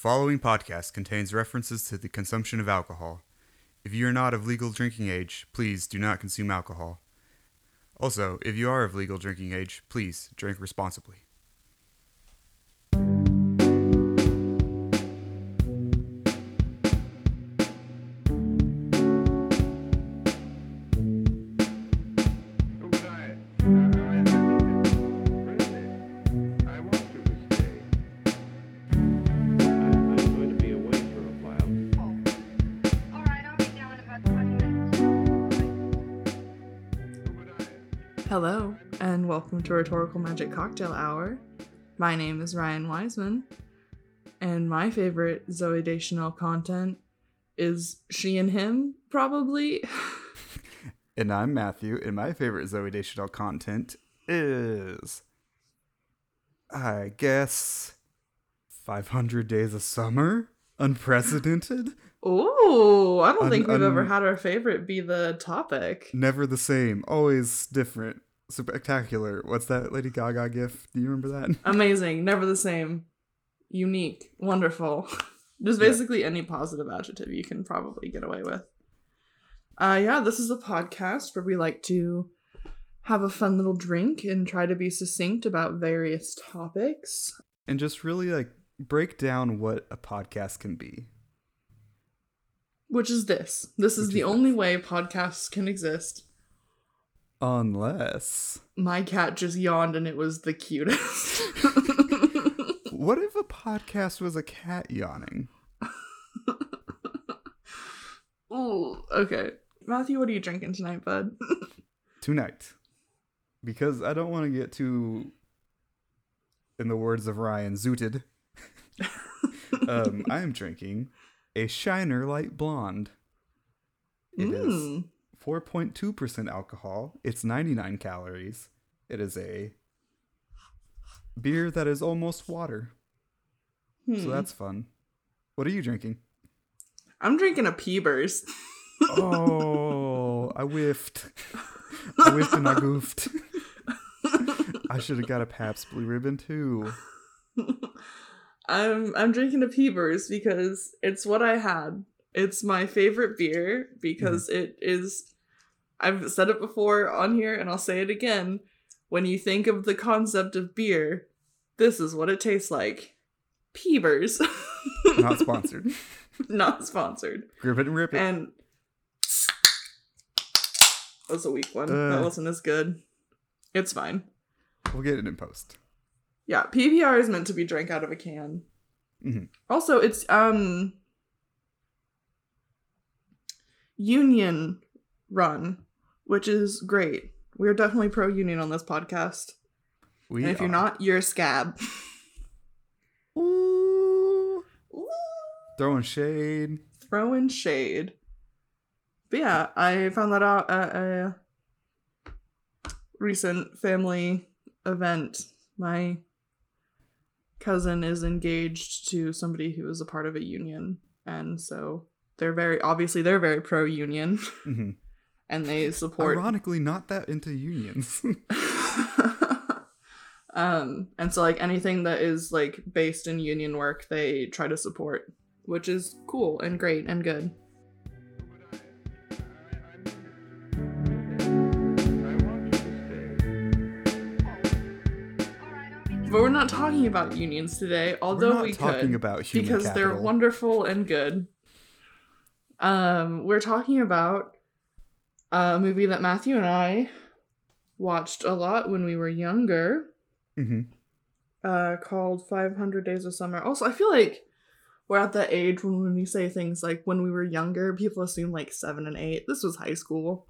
following podcast contains references to the consumption of alcohol. If you are not of legal drinking age, please do not consume alcohol. Also, if you are of legal drinking age, please drink responsibly. Welcome to Rhetorical Magic Cocktail Hour. My name is Ryan Wiseman, and my favorite Zooey Deschanel content is she and him, probably. And I'm Matthew, and my favorite Zooey Deschanel content is. I guess. 500 Days of Summer? Unprecedented? Oh, I don't Un- think we've ever had our favorite be the topic. Never the same, always different. Spectacular. What's that Lady Gaga gif? Do you remember that? Amazing, never the same, unique, wonderful. Just Yeah. basically any positive adjective you can probably get away with. Uh, yeah, this is a podcast where we like to have a fun little drink and try to be succinct about various topics. and just really like break down what a podcast can be. Which is this. This is Which the is only way podcasts can exist. Unless. My cat just yawned and it was the cutest. What if a podcast was a cat yawning? Ooh, okay. Matthew, what are you drinking tonight, bud? Tonight. Because I don't want to get too, in the words of Ryan, zooted. um, I am drinking a Shiner Light Blonde. It is Mm. 4.2% alcohol. It's 99 calories. It is a beer that is almost water. So Hmm. that's fun. What are you drinking? I'm drinking a Peebers. Oh, I whiffed. I whiffed and I goofed. I should have got a Pabst Blue Ribbon too. I'm I'm drinking a Peebers because it's what I had. It's my favorite beer because it is I've said it before on here and I'll say it again. When you think of the concept of beer, this is what it tastes like. Peebers. Not sponsored. Not sponsored. Grip it and rip it. And that was a weak one. Uh. that wasn't as good. It's fine. We'll get it in post. Yeah, PBR is meant to be drank out of a can. Mhm. Also, it's um union run, which is great. We're definitely pro union on this podcast. We and if you're are- not, you're a scab. Ooh, Ooh, throwing shade. Throwing shade. But yeah, I found that out at a recent family event. My cousin is engaged to somebody who is a part of a union, and so they're very obviously they're very pro union, Mhm. and they support. Ironically, not that into unions. um, and so like anything that is like based in union work, they try to support, which is cool and great and good. I want you to stay. All right, I'll be down. But we're not talking about unions today, although We're not we talking could about human because they're wonderful and good. Um, we're talking about a movie that Matthew and I watched a lot when we were younger, Mhm. uh, called 500 Days of Summer. Also, I feel like we're at that age when when we say things like when we were younger, people assume like seven and eight. This was high school.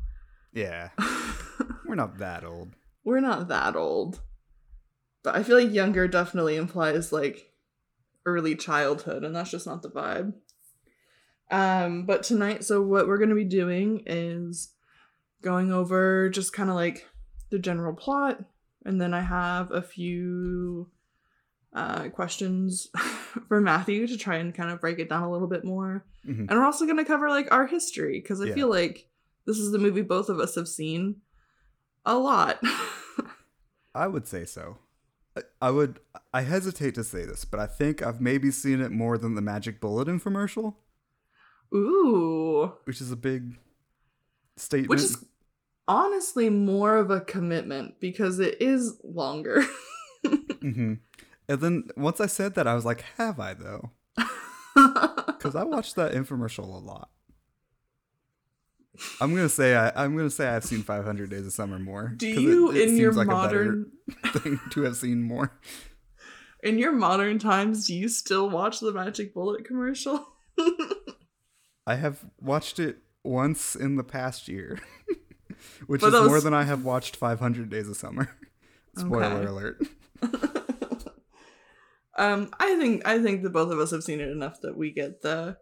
Yeah, we're not that old. we're not that old. But I feel like younger definitely implies like early childhood, and that's just not the vibe. Um, but tonight, so what we're gonna be doing is going over just kind of like the general plot, and then I have a few uh questions for Matthew to try and kind of break it down a little bit more. Mhm. And we're also gonna cover like our history, because I Yeah. feel like this is the movie both of us have seen a lot. I would say so. I would I hesitate to say this, but I think I've maybe seen it more than the Magic Bullet infomercial, Ooh. which is a big statement. Which is honestly more of a commitment because it is longer. hmm And then once I said that, I was like, "Have I though?" Because I watched that infomercial a lot. I'm gonna say I, I'm gonna say I've seen 500 Days of Summer more. Do you, it- it in your like modern thing to have seen more? in your modern times, do you still watch the Magic Bullet commercial? I have watched it once in the past year, which But is that more than I have watched 500 Days of Summer. Spoiler Okay. alert. um, I think I think that both of us have seen it enough that we get the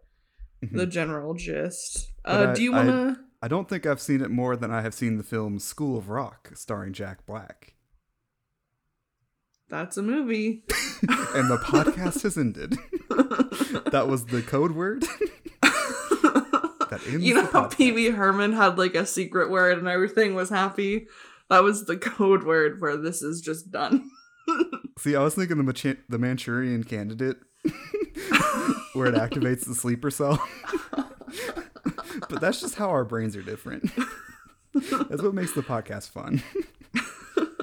Mhm. the general gist. Uh, I- do you want to? I don't think I've seen it more than I have seen the film School of Rock, starring Jack Black. That's a movie. And the podcast has ended. that was the code word. That ends you know how. Pee Wee Herman had like a secret word and everything was happy. That was the code word where this is just done. See, I was thinking the Machi- the Manchurian Candidate, where it activates the sleeper cell. but that's just how our brains are different. that's what makes the podcast fun.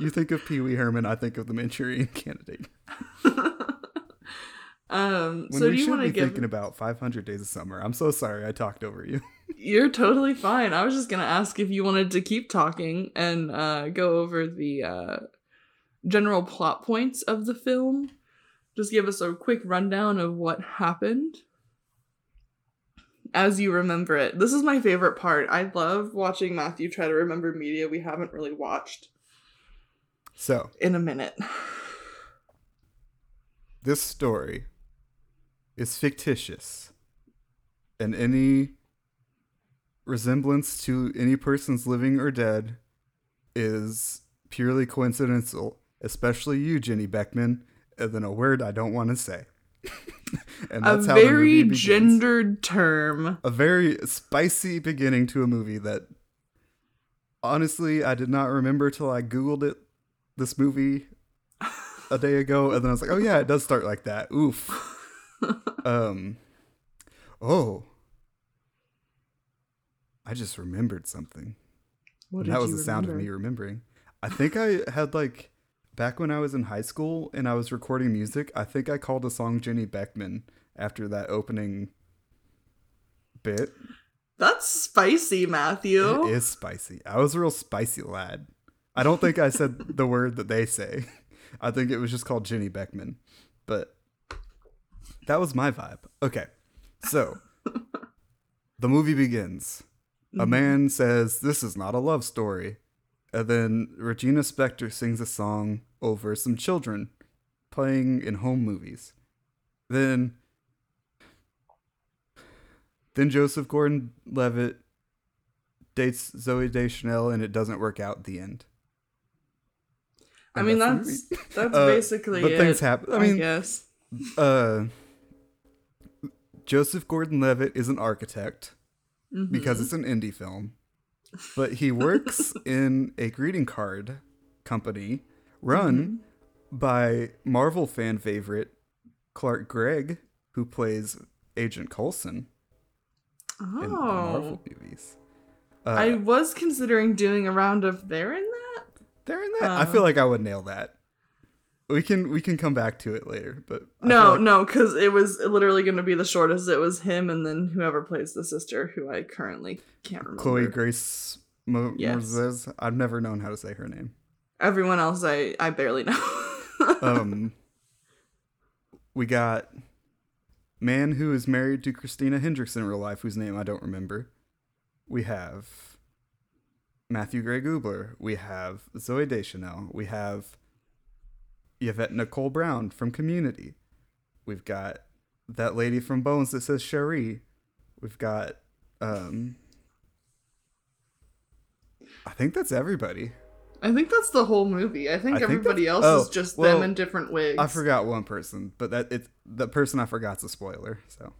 you think of Pee Wee Herman, I think of the Manchurian Candidate. Um, When so do you want to be give? thinking about 500 Days of Summer. I'm so sorry I talked over you. You're totally fine. I was just gonna ask if you wanted to keep talking and uh, go over the uh, general plot points of the film. Just give us a quick rundown of what happened as you remember it. This is my favorite part. I love watching Matthew try to remember media we haven't really watched So, in a minute. this story is fictitious, and any resemblance to any person's living or dead is purely coincidental, especially you, Jenny Beckman, and then a word I don't want to say. and A that's how the movie very gendered term. a very spicy beginning to a movie that honestly I did not remember till I googled it this movie a day ago and then I was like, "Oh yeah, it does start like that." Oof. Um Oh. I just remembered something. What did that was the sound of me remembering. I think I had like back when I was in high school and I was recording music, I think I called a song Jenny Beckman after that opening bit. That's spicy, Matthew. It is spicy. I was a real spicy lad. I don't think I said the word that they say. I think it was just called Jenny Beckman. But that was my vibe. Okay. So the movie begins. A man says, This is not a love story. And then Regina Spektor sings a song over some children playing in home movies. Then then Joseph Gordon Levitt dates Zooey Deschanel and it doesn't work out at the end. I mean, the that's that's Uh, basically but it. things happen. I mean, guess. uh Joseph Gordon Levitt is an architect Mhm. because it's an indie film. But he works in a greeting card company run Mm-hmm. by Marvel fan favorite Clark Gregg, who plays Agent Coulson in the Marvel Oh, movies. Uh, I was considering doing a round of they're in that. they're in that. I uh, feel like I would nail that. We can we can come back to it later, but I No, like- no, because it was literally going to be the shortest. It was him and then whoever plays the sister, who I currently can't remember. Chloe Grace Mo- Yes. I've never known how to say her name. Everyone else, I I barely know. um we got man who is married to Christina Hendricks in real life whose name I don't remember. We have Matthew Gray Gubler. We have Zooey Deschanel. We have Yvette Nicole Brown from Community. We've got that lady from Bones that says Cherie. We've got um I think that's everybody. I think that's the whole movie. I think I think everybody else oh, is just well, them in different wigs. I forgot one person, but that it's the person I forgot's a spoiler. So,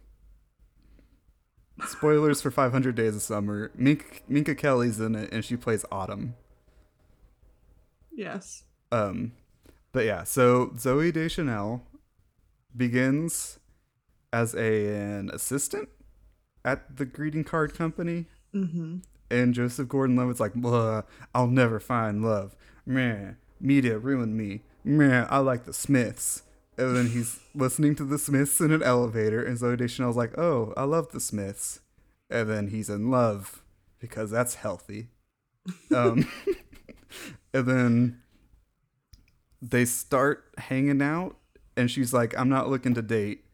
spoilers for 500 Days of Summer. Mink, Minka Kelly's in it, and she plays Autumn. Yes. Um, But yeah, so Zooey Deschanel begins as a, an assistant at the greeting card company, Mm-hmm. and Joseph Gordon-Levitt's like, "Blah, I'll never find love. Man, media ruined me. Man, I like the Smiths." And then he's listening to the Smiths in an elevator, and Zooey Deschanel's like, "Oh, I love the Smiths." And then he's in love because that's healthy. Um, and then they start hanging out, and she's like, "I'm not looking to date."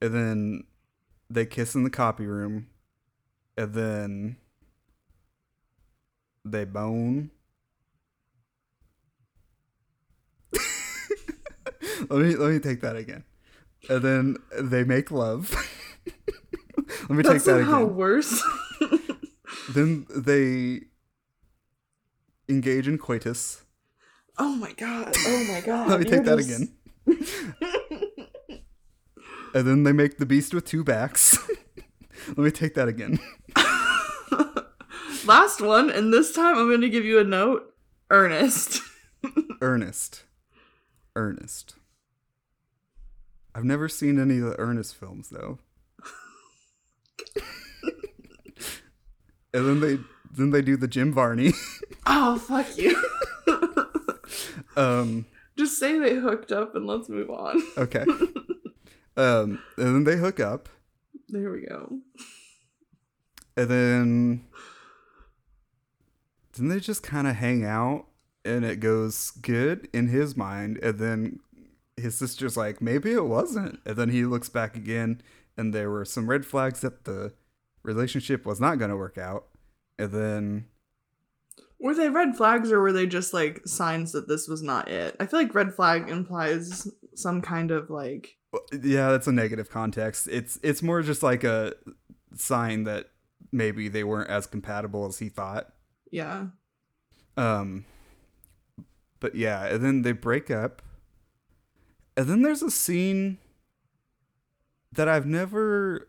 And then they kiss in the copy room, and then they bone. let me let me take that again. And then they make love. let me That's take that somehow again. worse. Then they engage in coitus. Oh my god. Oh my god. Let me take that just- again. And then they make the beast with two backs. Let me take that again. Last one, and this time I'm going to give you a note. Ernest. Ernest. Ernest. I've never seen any of the Ernest films though. and then they then they do the Jim Varney. Oh, fuck you. Um Just say they hooked up and let's move on. okay. um and then they hook up There we go. and then then they just kind of hang out and it goes good in his mind and then his sister's like maybe it wasn't and then he looks back again and there were some red flags that the relationship was not going to work out and then Were they red flags or were they just like signs that this was not it? I feel like red flag implies some kind of like yeah that's a negative context it's it's more just like a sign that maybe they weren't as compatible as he thought yeah. Um, but yeah, and then they break up. And then there's a scene that I've never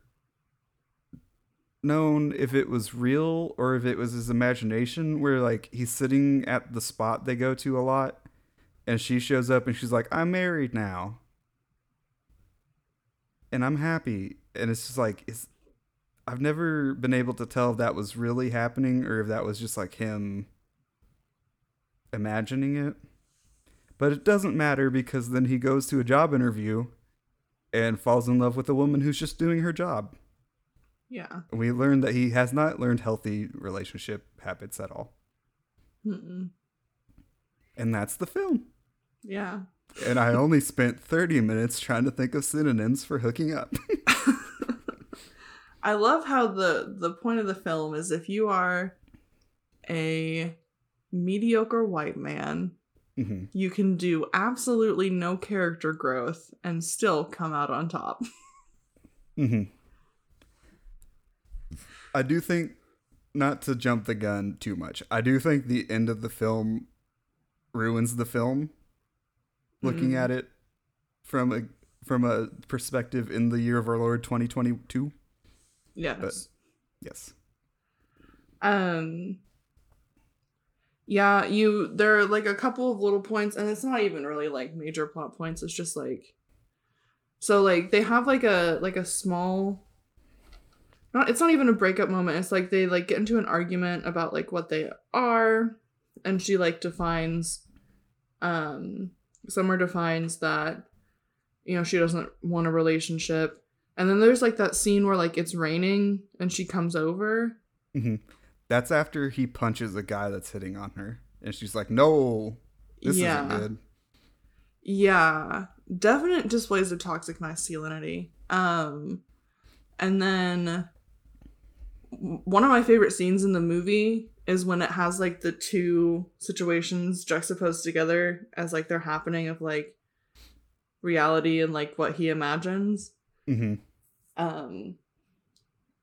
known if it was real or if it was his imagination, where like he's sitting at the spot they go to a lot, and she shows up and she's like, I'm married now. And I'm happy. And it's just like, it's, I've never been able to tell if that was really happening or if that was just like him imagining it. But it doesn't matter because then he goes to a job interview and falls in love with a woman who's just doing her job. Yeah. We learned that he has not learned healthy relationship habits at all. Mm-mm. And that's the film. Yeah. And I only spent 30 minutes trying to think of synonyms for hooking up. I love how the the point of the film is if you are a mediocre white man, hmm you can do absolutely no character growth and still come out on top. hmm I do think, not to jump the gun too much, I do think the end of the film ruins the film. Looking Mm. at it from a from a perspective in the year of our Lord 2022. Yes. But- Yes. Um Yeah, you there are like a couple of little points and it's not even really like major plot points. It's just like so like they have like a like a small not it's not even a breakup moment. It's like they like get into an argument about like what they are and she like defines um Summer defines that you know she doesn't want a relationship. And then there's like that scene where like it's raining and she comes over hmm That's after he punches a guy that's hitting on her, and she's like, "No, this yeah. isn't good." Yeah. Definite displays of toxic masculinity. Um and then one of my favorite scenes in the movie is when it has like the two situations juxtaposed together as like they're happening of like reality and like what he imagines. hmm Um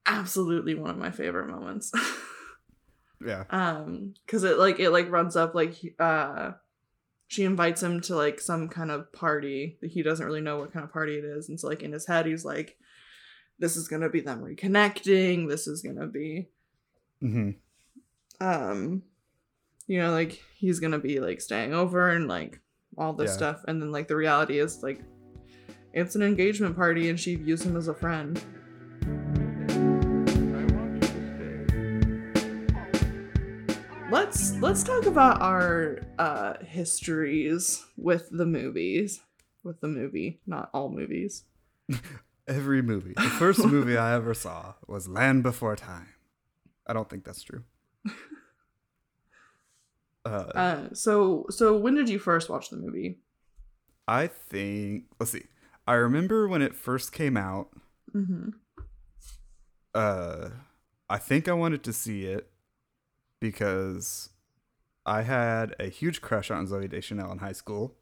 absolutely one of my favorite moments. Yeah. um because it like it like runs up like uh she invites him to like some kind of party that he doesn't really know what kind of party it is and so like in his head he's like this is gonna be them reconnecting this is gonna be hmm um you know like he's gonna be like staying over and like all this Yeah. stuff and then like the reality is like it's an engagement party and she views him as a friend I want you to stay. let's let's talk about our uh histories with the movies with the movie not all movies Every movie. The first movie I ever saw was Land Before Time. I don't think that's true. Uh, uh so so when did you first watch the movie I think. Let's see. I remember when it first came out. mm-hmm. Uh, I think I wanted to see it because I had a huge crush on Zooey Deschanel in high school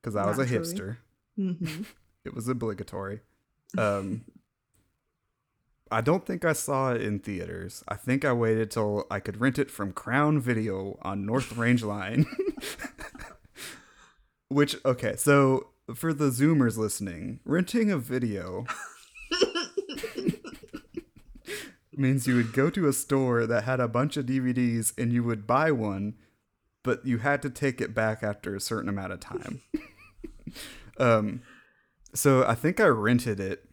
because I was a hipster. Mm-hmm. It was obligatory. Um, I don't think I saw it in theaters. I think I waited till I could rent it from Crown Video on North Range Line. Which, okay, so for the Zoomers listening, renting a video means you would go to a store that had a bunch of DVDs and you would buy one, but you had to take it back after a certain amount of time. um, so I think I rented it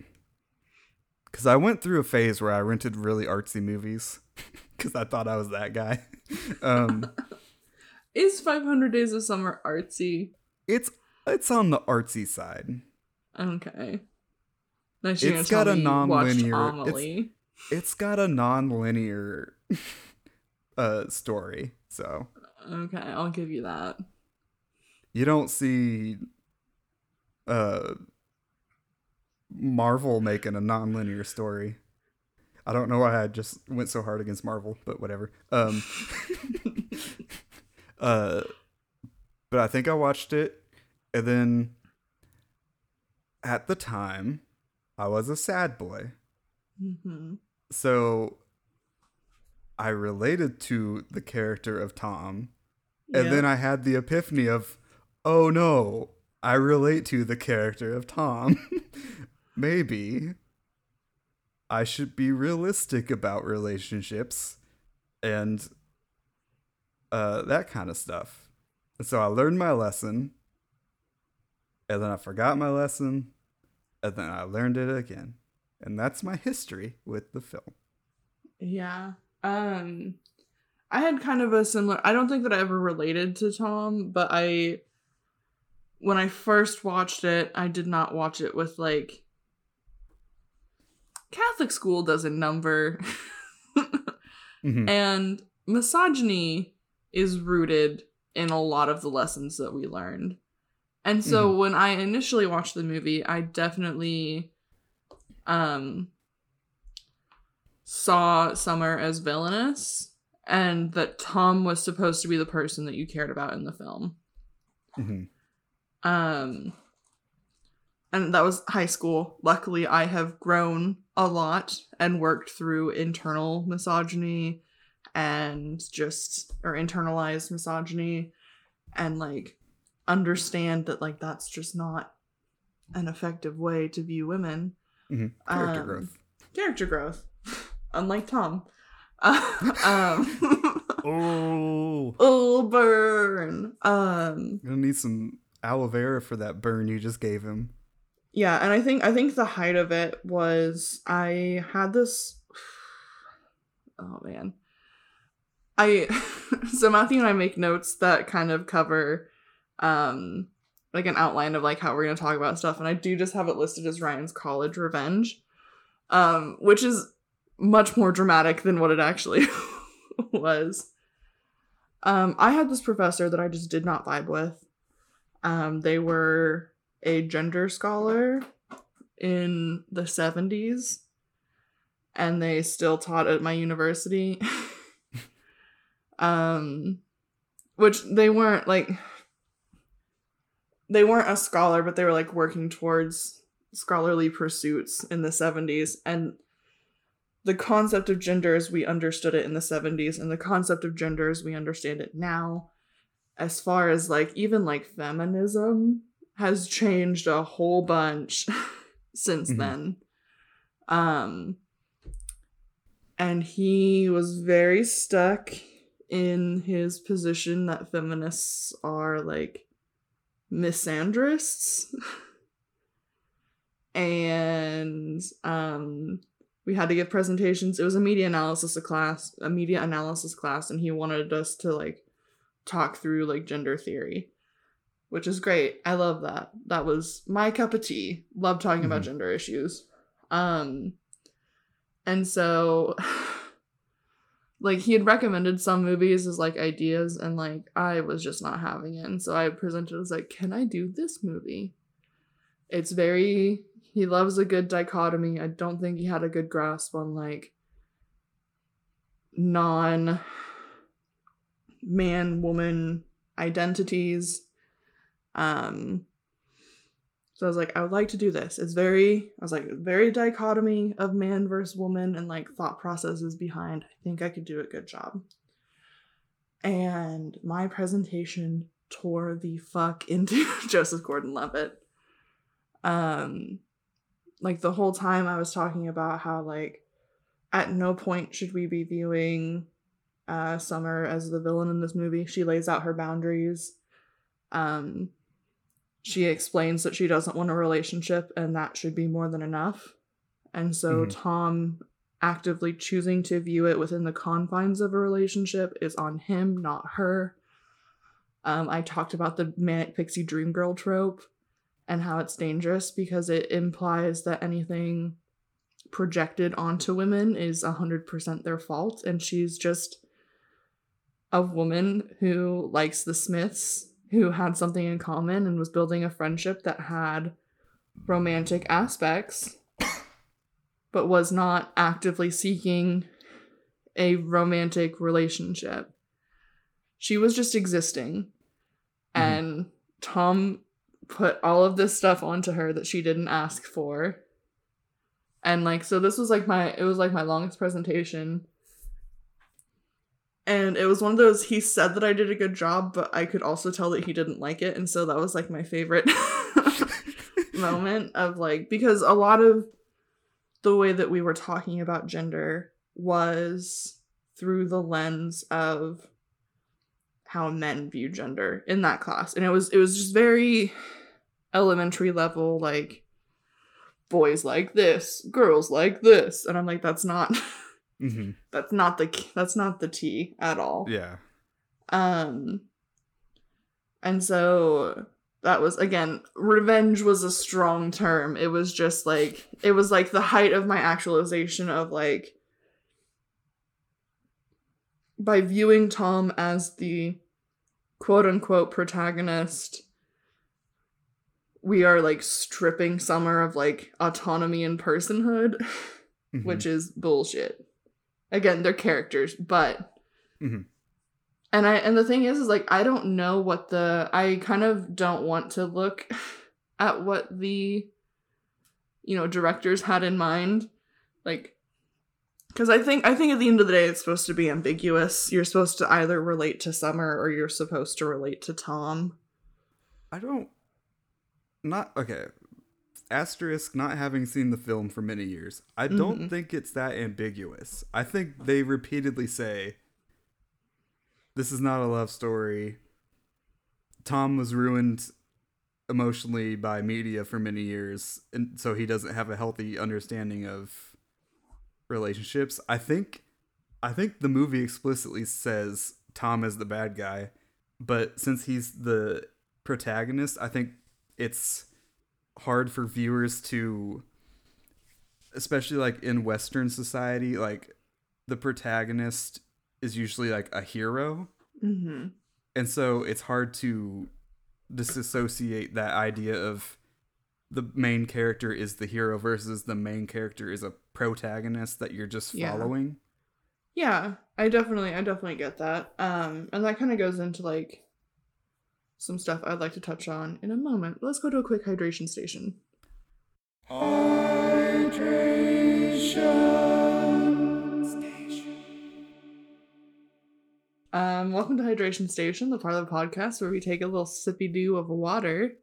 because I went through a phase where I rented really artsy movies because I thought I was that guy. um, Is 500 Days of Summer artsy? it's it's on the artsy side. Okay. Nice It's got a me you watched non-linear-. It's got a non-linear uh story, so Okay, I'll give you that. you don't see uh Marvel making a non-linear story. I don't know why I just went so hard against Marvel, but whatever. Um uh but I think I watched it and then at the time I was a sad boy. hmm So I related to the character of Tom and then I had the epiphany of, oh no, I relate to the character of Tom. Maybe I should be realistic about relationships and uh, that kind of stuff. So I learned my lesson, and then I forgot my lesson, and then I learned it again. And that's my history with the film. Yeah. Um I had kind of a similar I don't think that I ever related to Tom, but I when I first watched it, I did not watch it with like Catholic school doesn't number. Mhm. and misogyny is rooted in a lot of the lessons that we learned. And so when I initially watched the movie, I definitely um saw Summer as villainous and that Tom was supposed to be the person that you cared about in the film. Mhm. Um and that was high school. Luckily, I have grown a lot and worked through internal misogyny and just or internalized misogyny and like understand that like that's just not an effective way to view women. Mhm. Character Um, growth. Character growth. Unlike Tom. um Oh, Oh burn. Um gonna need some aloe vera for that burn you just gave him. Yeah and i think i think the height of it was i had this oh man. I so matthew and i make notes that kind of cover um like an outline of like how we're going to talk about stuff and i do just have it listed as ryan's college revenge um which is much more dramatic than what it actually was. Um i had this professor that i just did not vibe with. Um they were a gender scholar in the 70s and they still taught at my university. Um which they weren't like they weren't a scholar but they were like working towards scholarly pursuits in the 70s and the concept of gender as we understood it in the 70s and the concept of gender as we understand it now. As far as like even like feminism has changed a whole bunch since Mhm. then um and he was very stuck in his position that feminists are like misandrists. and um we had to give presentations. It was a media analysis class, a media analysis class, and he wanted us to like talk through like gender theory, which is great. I love that. That was my cup of tea. Love talking about Mhm. gender issues. Um and so like he had recommended some movies as like ideas and like I was just not having it. And so I presented as like, can I do this movie? It's very he loves a good dichotomy. I don't think he had a good grasp on like non man woman identities. Um so I was like, I would like to do this. It's very, I was like, very dichotomy of man versus woman and like thought processes behind. I think I could do a good job. And my presentation tore the fuck into Joseph Gordon Levitt. Um, like the whole time I was talking about how like at no point should we be viewing uh Summer as the villain in this movie. She lays out her boundaries. Um she explains that she doesn't want a relationship and that should be more than enough. And so Mhm. Tom actively choosing to view it within the confines of a relationship is on him, not her. Um, I talked about the manic pixie dream girl trope and how it's dangerous because it implies that anything projected onto women is 100% their fault and she's just a woman who likes the Smiths, who had something in common and was building a friendship that had romantic aspects, but was not actively seeking a romantic relationship. She was just existing. Mhm. And Tom put all of this stuff onto her that she didn't ask for. And like so this was like my it was like my longest presentation. And it was one of those he said that I did a good job, but I could also tell that he didn't like it. And so that was like my favorite moment of like because a lot of the way that we were talking about gender was through the lens of how men view gender in that class and it was it was just very elementary level like boys like this girls like this and i'm like that's not hmm that's not the that's not the tea at all Yeah. um and so that was again revenge was a strong term it was just like it was like the height of my actualization of like by viewing tom as the quote unquote protagonist we are like stripping summer of like autonomy and personhood Mhm. which is bullshit again they're characters but Mhm. and i and the thing is is like i don't know what the i kind of don't want to look at what the you know directors had in mind like because i think i think at the end of the day it's supposed to be ambiguous you're supposed to either relate to summer or you're supposed to relate to tom I don't. Not okay. Asterisk not having seen the film for many years. I don't Mhm. think it's that ambiguous. I think they repeatedly say this is not a love story. Tom was ruined emotionally by media for many years, and so he doesn't have a healthy understanding of relationships. I think I think the movie explicitly says Tom is the bad guy, but since he's the protagonist, I think it's hard for viewers to especially like in western society, like the protagonist is usually like a hero. mm-hmm. And so it's hard to disassociate that idea of the main character is the hero versus the main character is a protagonist that you're just Yeah. following. Yeah, I definitely, I definitely get that. Um, and that kind of goes into like some stuff I'd like to touch on in a moment. Let's go to a quick hydration station. Hydration Um, welcome to Hydration Station, the part of the podcast where we take a little sippy do of water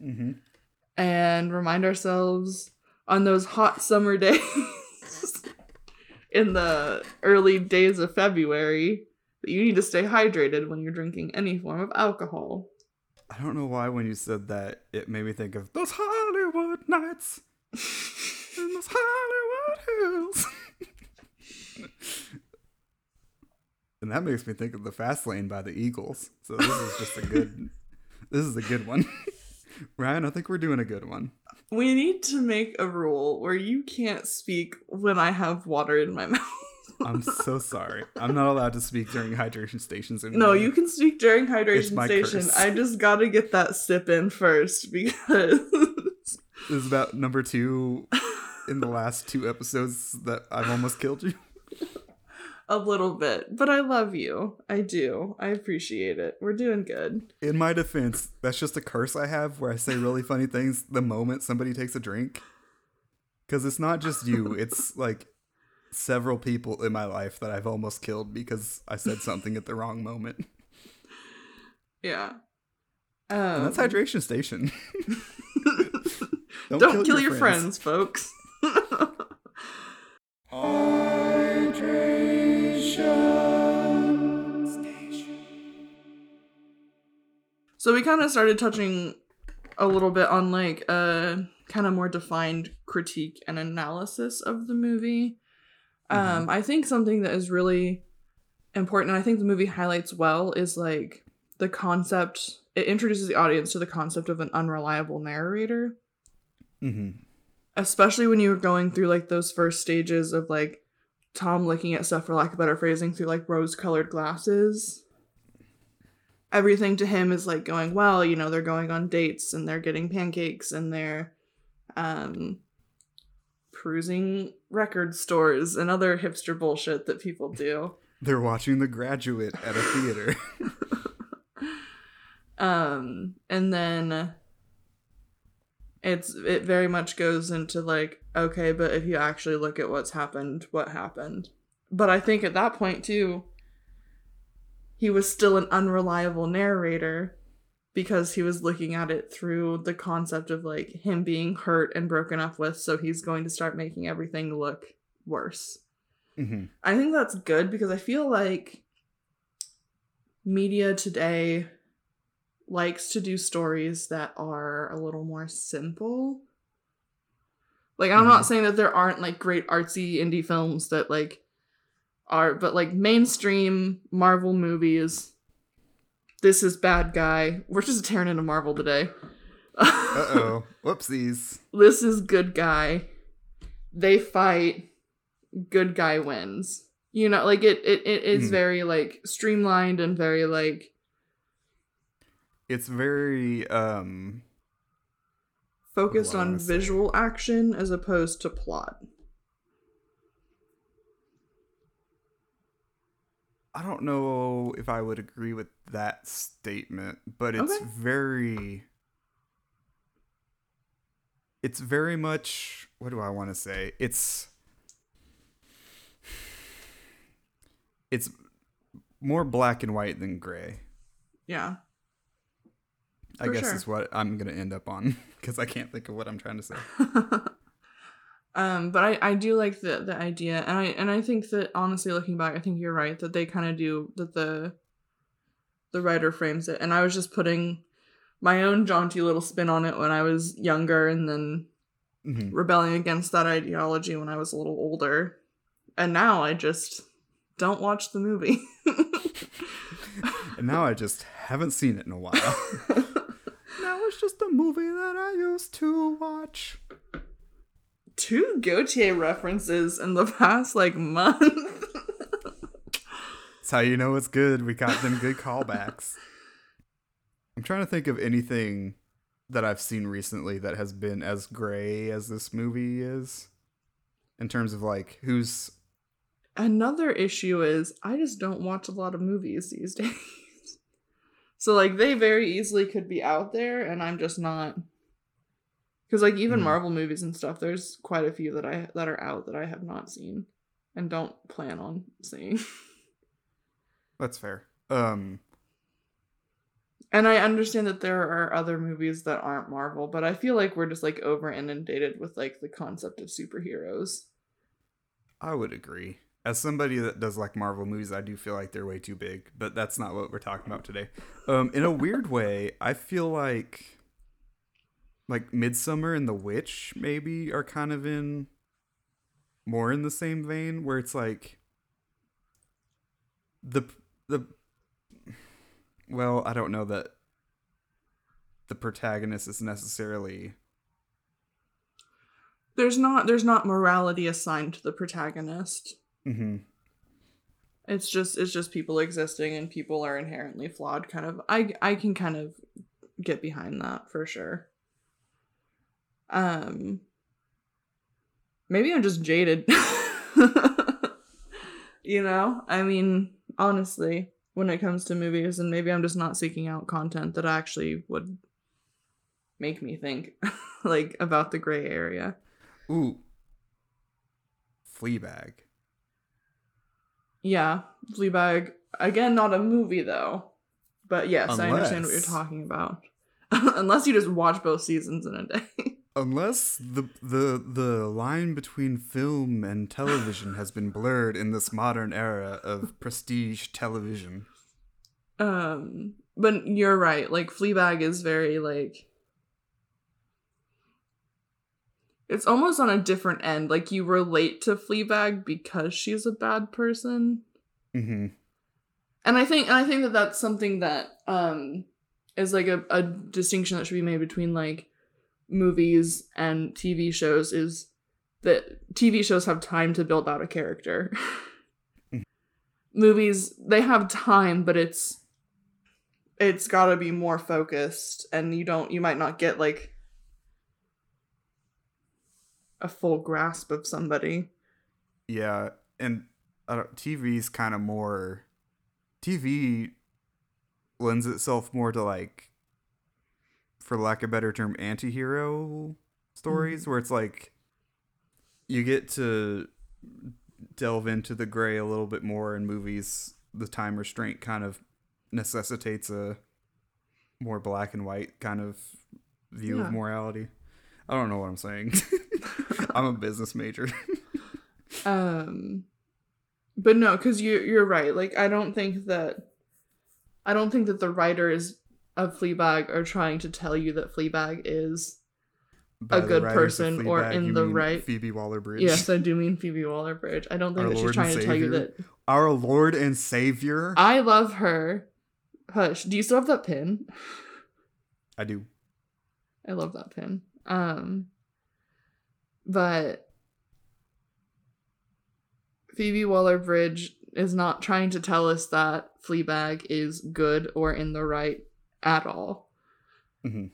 Mm-hmm. and remind ourselves on those hot summer days in the early days of February that you need to stay hydrated when you're drinking any form of alcohol. I don't know why when you said that it made me think of those Hollywood nights in those Hollywood hills. and that makes me think of the Fast Lane by the Eagles. So this is just a good this is a good one. Ryan, I think we're doing a good one. We need to make a rule where you can't speak when I have water in my mouth. I'm so sorry. I'm not allowed to speak during hydration stations anymore. No, you can speak during hydration station. curse. I just gotta get that sip in first because This is about number two in the last two episodes that I've almost killed you. a little bit. But I love you. I do. I appreciate it. We're doing good. In my defense, that's just a curse I have where I say really funny things the moment somebody takes a drink. Because it's not just you, it's like several people in my life that I've almost killed because I said something at the wrong moment. Yeah. Um, that's Hydration Station. Don't, kill, your friends, folks. So we kind of started touching a little bit on like a kind of more defined critique and analysis of the movie. Um, I think something that is really important, and I think the movie highlights well, is like the concept. It introduces the audience to the concept of an unreliable narrator Mm-hmm. especially when you were going through like those first stages of like Tom looking at stuff for lack of better phrasing through like rose colored glasses. Everything to him is like going, well, you know, they're going on dates and they're getting pancakes and they're um perusing record stores and other hipster bullshit that people do. They're watching The Graduate at a theater. um and then it's it very much goes into like okay but if you actually look at what's happened what happened but i think at that point too he was still an unreliable narrator because he was looking at it through the concept of like him being hurt and broken up with so he's going to start making everything look worse hmm I think that's good because I feel like media today likes to do stories that are a little more simple. Like I'm Mhm. not saying that there aren't like great artsy indie films that like are but like mainstream Marvel movies this is bad guy. We're just tearing into Marvel today. Uh oh. Whoopsies. this is good guy. They fight. Good guy wins. You know, like it it, it is Mhm. very like streamlined and very like It's very um focused on visual action as opposed to plot. I don't know if I would agree with that statement, but it's Okay. very it's very much what do I want to say? It's it's more black and white than gray. Yeah. I guess sure. is what I'm going to end up on because I can't think of what I'm trying to say. um, but I, I do like the the idea, and I and I think that honestly, looking back, I think you're right that they kind of do that the the writer frames it, and I was just putting my own jaunty little spin on it when I was younger, and then Mhm. rebelling against that ideology when I was a little older, and now I just don't watch the movie. And now I just haven't seen it in a while. now it's just a movie that I used to watch. Two Gotye references in the past like month. That's how you know it's good. We got them good callbacks. I'm trying to think of anything that I've seen recently that has been as gray as this movie is. In terms of like who's Another issue is I just don't watch a lot of movies these days. so like they very easily could be out there and I'm just not cuz like even Mhm. Marvel movies and stuff there's quite a few that I that are out that I have not seen and don't plan on seeing. that's fair. Um And I understand that there are other movies that aren't Marvel, but I feel like we're just like over inundated with like the concept of superheroes. I would agree. as somebody that does like Marvel movies, I do feel like they're way too big, but that's not what we're talking about today. Um, in a weird way, I feel like like Midsommar and The Witch maybe are kind of in more in the same vein where it's like the the well, I don't know that the protagonist is necessarily There's not there's not morality assigned to the protagonist. hmm It's just it's just people existing and people are inherently flawed kind of. I I can kind of get behind that for sure. Um maybe I'm just jaded. you know? I mean, honestly, when it comes to movies and maybe I'm just not seeking out content that actually would make me think like about the gray area. Ooh. Fleabag. Yeah, Fleabag. Again, not a movie though. But yes, I understand what you're talking about. Unless you just watch both seasons in a day. Unless the the the line between film and television has been blurred in this modern era of prestige television. um, but you're right. Like Fleabag is very like it's almost on a different end. Like you relate to Fleabag because she's a bad person. hmm and i think and i think that that's something that um is like a, a distinction that should be made between like movies and tv shows is that tv shows have time to build out a character Mhm. movies they have time but it's it's got to be more focused and you don't you might not get like a full grasp of somebody Yeah, and I don't, TV's kind of more. TV lends itself more to like, for lack of a better term, anti-hero stories where it's like you get to delve into the gray a little bit more in movies. The time restraint kind of necessitates a more black and white kind of view Yeah. of morality. I don't know what I'm saying. I'm a business major. um but no because you you're right like i don't think that i don't think that the writers of fleabag are trying to tell you that fleabag is By the good person or in the mean right- Phoebe Waller-Bridge. yes i do mean phoebe waller-bridge i don't think Our that she's Lord trying to tell you that Our Lord and Savior. i love her hush do you still have that pin I do. I love that pin. Um but Phoebe Waller Bridge is not trying to tell us that Fleabag is good or in the right at all. Mhm.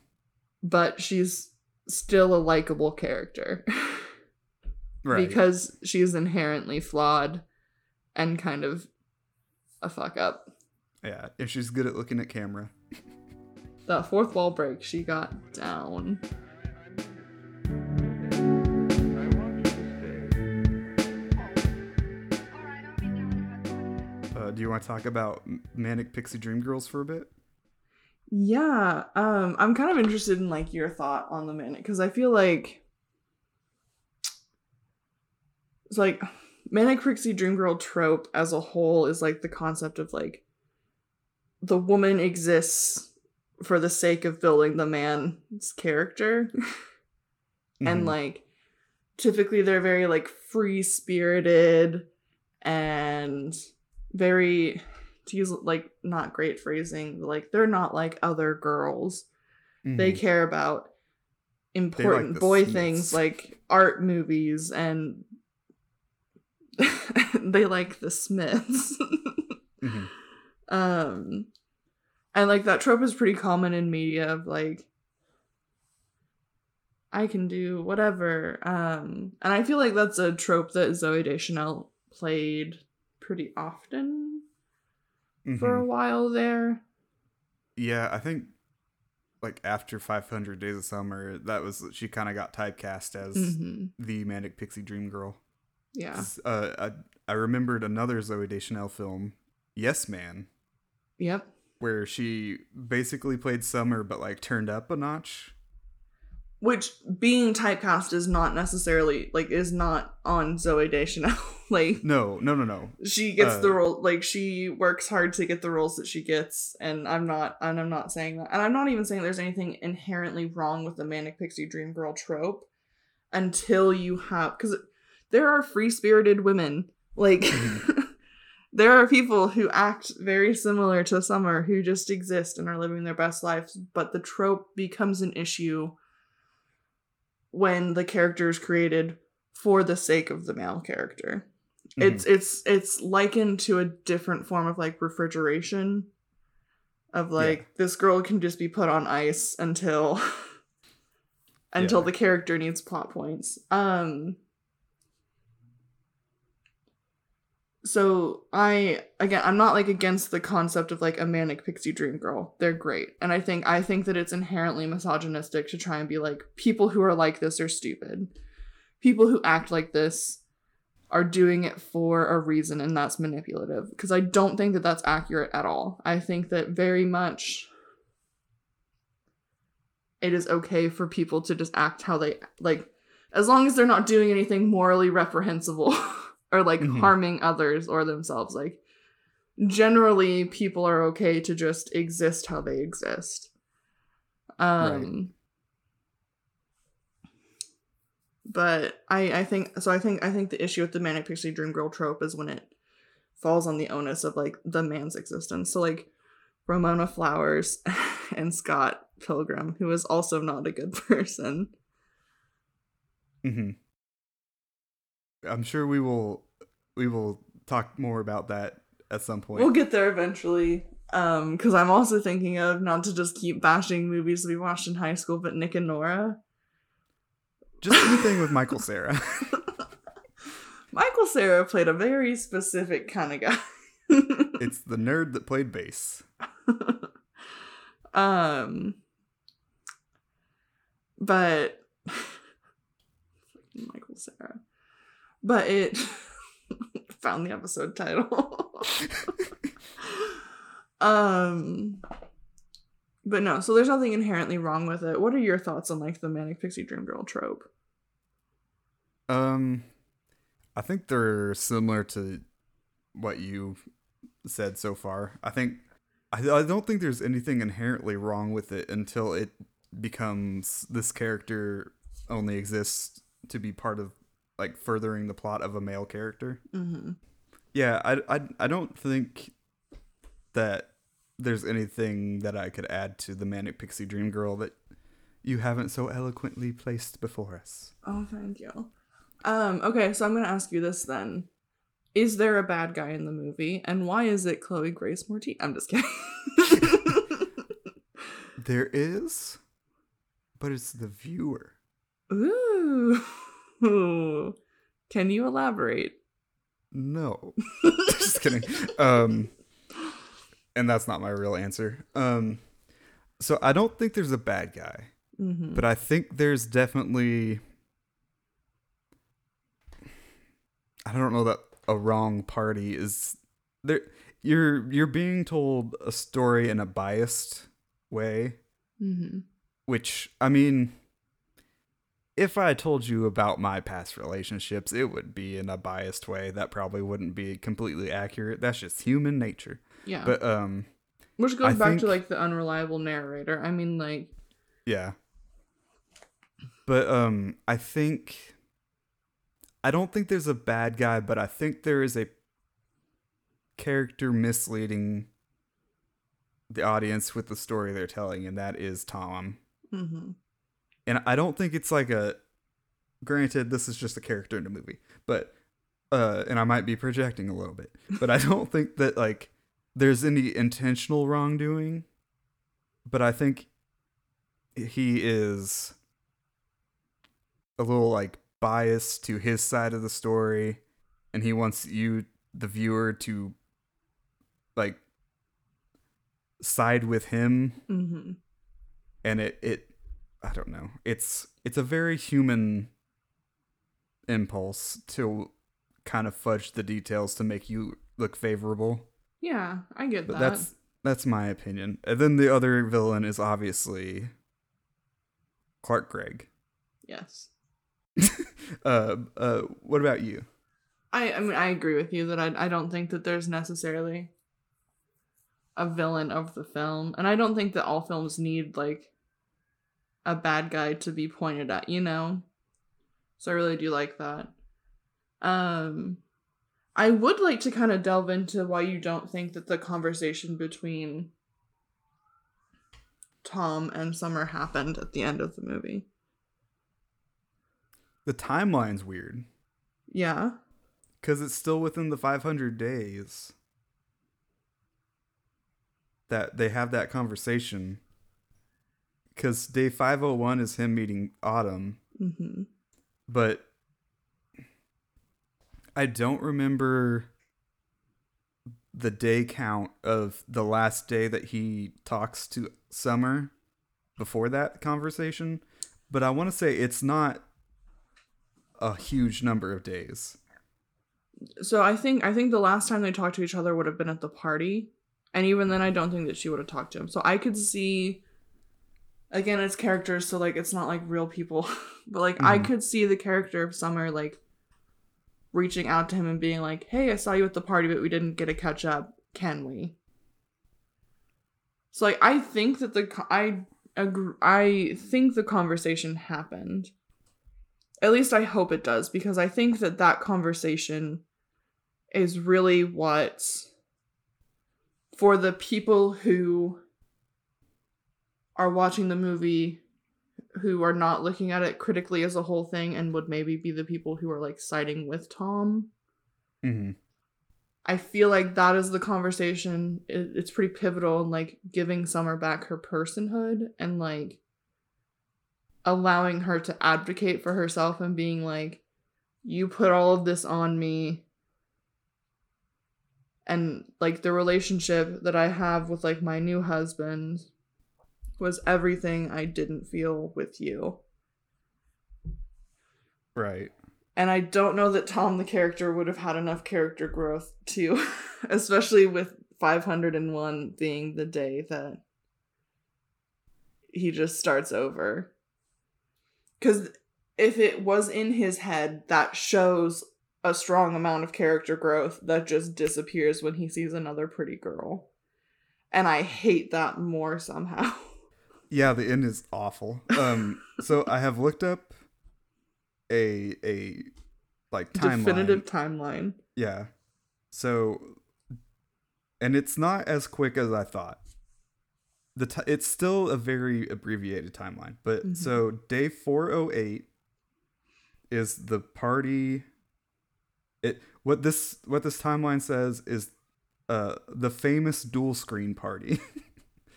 But she's still a likable character Right. because she's inherently flawed and kind of a fuck up. yeah, if she's good at looking at camera. That fourth wall break she got down. Uh, do you want to talk about Manic Pixie Dream Girls for a bit? Yeah, um, I'm kind of interested in like your thought on the manic because I feel like it's like manic pixie dream girl trope as a whole is like the concept of like the woman exists for the sake of building the man's character and Mhm. like typically they're very like free spirited and very to use like not great phrasing like they're not like other girls. They Mhm. care about important the boy things like art movies and they like the smiths. Mhm. um and like that trope is pretty common in media of like i can do whatever. Um and i feel like that's a trope that zooey deschanel played pretty often for a Mhm. while there Yeah, I think like after 500 Days of Summer, that was she kind of got typecast as hmm the Manic Pixie Dream Girl. yeah Uh, I, I remembered another Zooey Deschanel film, Yes Man, yep where she basically played Summer but like turned up a notch. Which being typecast is not necessarily like is not on Zooey Deschanel. like No, no, no, no. she gets the Uh, role like she works hard to get the roles that she gets and i'm not and i'm not saying that and i'm not even saying there's anything inherently wrong with the manic pixie dream girl trope until you have because there are free-spirited women like there are people who act very similar to summer who just exist and are living their best lives but the trope becomes an issue when the character is created for the sake of the male character. It's it's it's likened to a different form of like refrigeration of like this girl can just be put on ice until until Yeah. the character needs plot points. Um so i again i'm not like against the concept of like a manic pixie dream girl. They're great. And i think i think that it's inherently misogynistic to try and be like people who are like this are stupid. People who act like this are doing it for a reason and that's manipulative. Because i don't think that that's accurate at all. I think that very much it is okay for people to just act how they like as long as they're not doing anything morally reprehensible or like Mhm. harming others or themselves. Like generally people are okay to just exist how they exist. Um but i i think so i think i think the issue with the manic pixie dream girl trope is when it falls on the onus of like the man's existence. So like ramona flowers and scott pilgrim who is also not a good person. Mm hmm I'm sure we will we will talk more about that at some point. we'll get there eventually um because i'm also thinking of not to just keep bashing movies we watched in high school but nick and norah Just anything with Michael Cera. michael cera played a very specific kind of guy it's the nerd that played bass. um but michael cera but it found the episode title. Um but no so there's nothing inherently wrong with it. What are your thoughts on like the manic pixie dream girl trope? Um, I think they're similar to what you said so far. I think I, I don't think there's anything inherently wrong with it until it becomes this character only exists to be part of like furthering the plot of a male character. mm-hmm. Yeah, I, I, I don't think that there's anything that I could add to the Manic Pixie Dream Girl that you haven't so eloquently placed before us. oh thank you um okay so i'm gonna ask you this then is there a bad guy in the movie and why is it chloe grace moretz i'm just kidding There is, but it's the viewer. Ooh. Can you elaborate? No. Just kidding. Um and that's not my real answer. Um so I don't think there's a bad guy, Mm-hmm. but I think there's definitely I don't know that a wrong party is there you're you're being told a story in a biased way mm-hmm. which I mean if I told you about my past relationships, it would be in a biased way. That probably wouldn't be completely accurate. That's just human nature. Yeah. But um Which goes I back to like the unreliable narrator. I mean, like, yeah. But um I think I don't think there's a bad guy, but I think there is a character misleading the audience with the story they're telling, and that is Tom. mm-hmm. And I don't think it's like a granted this is just a character in a movie but uh and I might be projecting a little bit but I don't think that like there's any intentional wrongdoing but I think he is a little like biased to his side of the story and he wants you the viewer to like side with him Mm-hmm. and it it I don't know. It's it's a very human impulse to kind of fudge the details to make you look favorable. Yeah, I get But that. that's that's my opinion. And then the other villain is obviously Clark Gregg. Yes. Uh, uh, what about you? I I mean I agree with you that I I don't think that there's necessarily a villain of the film, and I don't think that all films need like a bad guy to be pointed at, you know. So I really do like that. Um, I would like to kind of delve into why you don't think that the conversation between Tom and Summer happened at the end of the movie. The timeline's weird Yeah. because it's still within the 500 days that they have that conversation. Because day 501 is him meeting Autumn, Mm-hmm. but I don't remember the day count of the last day that he talks to Summer before that conversation, but I want to say it's not a huge number of days. So I think I think the last time they talked to each other would have been at the party, and even then I don't think that she would have talked to him. So I could see again it's characters so like it's not like real people, but like I Mhm. could see the character of Summer like reaching out to him and being like, "Hey, I saw you at the party but we didn't get a catch up. Can we?" So like I think that the I agree, I think the conversation happened. At least I hope it does because I think that that conversation is really what for the people who are watching the movie who are not looking at it critically as a whole thing and would maybe be the people who are like siding with Tom. Mm-hmm. I feel like that is the conversation. It, it's pretty pivotal in like giving Summer back her personhood and like allowing her to advocate for herself and being like, you put all of this on me. And like the relationship that I have with like my new husband was everything I didn't feel with you. Right. And I don't know that Tom the character would have had enough character growth to, especially with 501 being the day that he just starts over. Because if it was in his head, that shows a strong amount of character growth that just disappears when he sees another pretty girl. And I hate that more somehow. Yeah, the end is awful. Um, so I have looked up a a like timeline. Definitive timeline. Yeah. So, and it's not as quick as I thought. The t- it's still a very abbreviated timeline, but Mhm. so day four oh eight is the party. It what this what this timeline says is uh the famous dual screen party,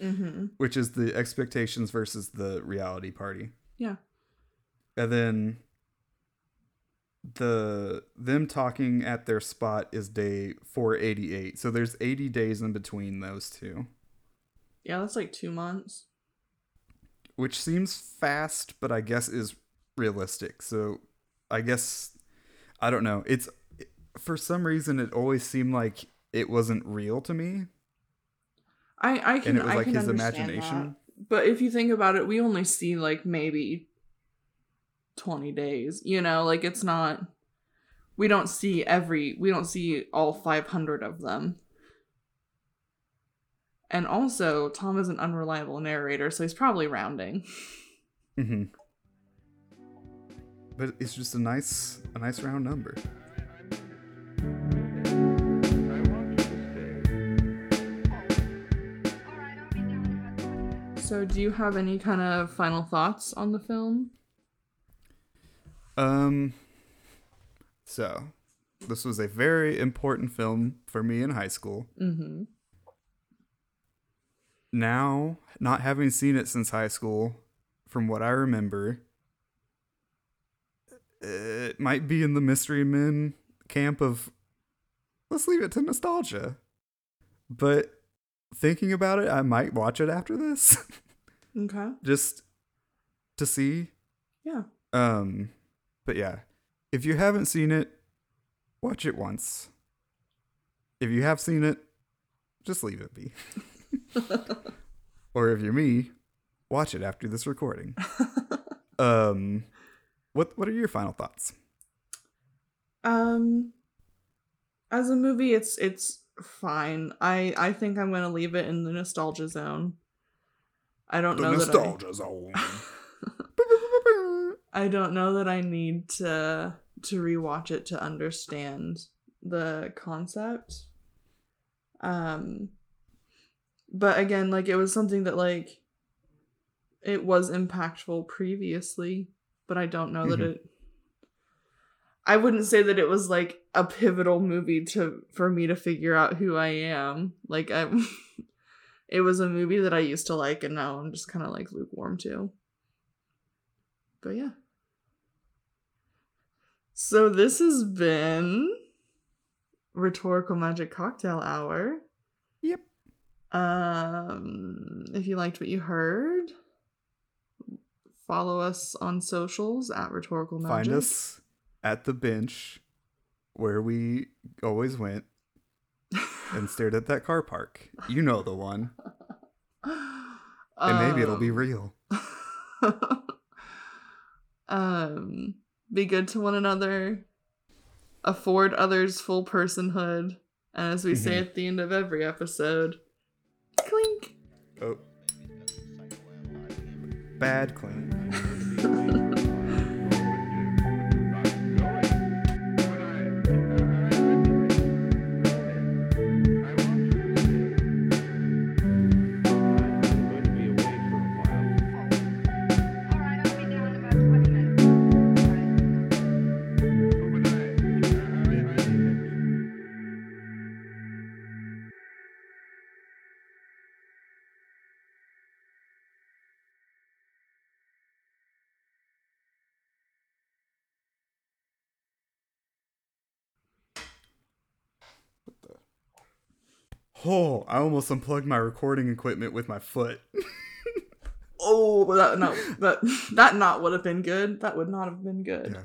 Mm-hmm. which is the expectations versus the reality party. Yeah. And then the them talking at their spot is day 488. So there's 80 days in between those two, Yeah, that's like two months. which seems fast, but I guess is realistic. So I guess I don't know. It's for some reason it always seemed like it wasn't real to me I I can and it was I like can his imagination. that. But if you think about it, we only see like maybe 20 days. You know, like it's not we don't see every we don't see all 500 of them. And also, Tom is an unreliable narrator, so he's probably rounding. hmm But it's just a nice a nice round number. So, do you have any kind of final thoughts on the film? Um so this was a very important film for me in high school. Mm-hmm. Now, not having seen it since high school, from what I remember, it might be in the Mystery Men camp of let's leave it to nostalgia. But thinking about it, I might watch it after this Okay. just to see. Yeah. Um but yeah, if you haven't seen it, watch it once. If you have seen it, just leave it be. or if you're me, watch it after this recording. Um what what are your final thoughts? Um as a movie it's it's fine. I I think I'm going to leave it in the nostalgia zone. I don't know that I, zone. I don't know that I need to to rewatch it to understand the concept. Um but again, like it was something that like it was impactful previously, but I don't know that Mhm. it I wouldn't say that it was like a pivotal movie to for me to figure out who I am. Like I'm it was a movie that I used to like and now I'm just kind of like lukewarm to. But yeah. So this has been Rhetorical Magic Cocktail Hour. Yep. Um if you liked what you heard, follow us on socials at Rhetorical Magic. Find us at the bench where we always went and stared at that car park. You know the one. And maybe it'll be Um, real. um be good to one another afford others full personhood and as we say Mhm. at the end of every episode clink Oh. Bad clean. Oh, I almost unplugged my recording equipment with my foot. oh that no that that not would have been good that would not have been good Yeah.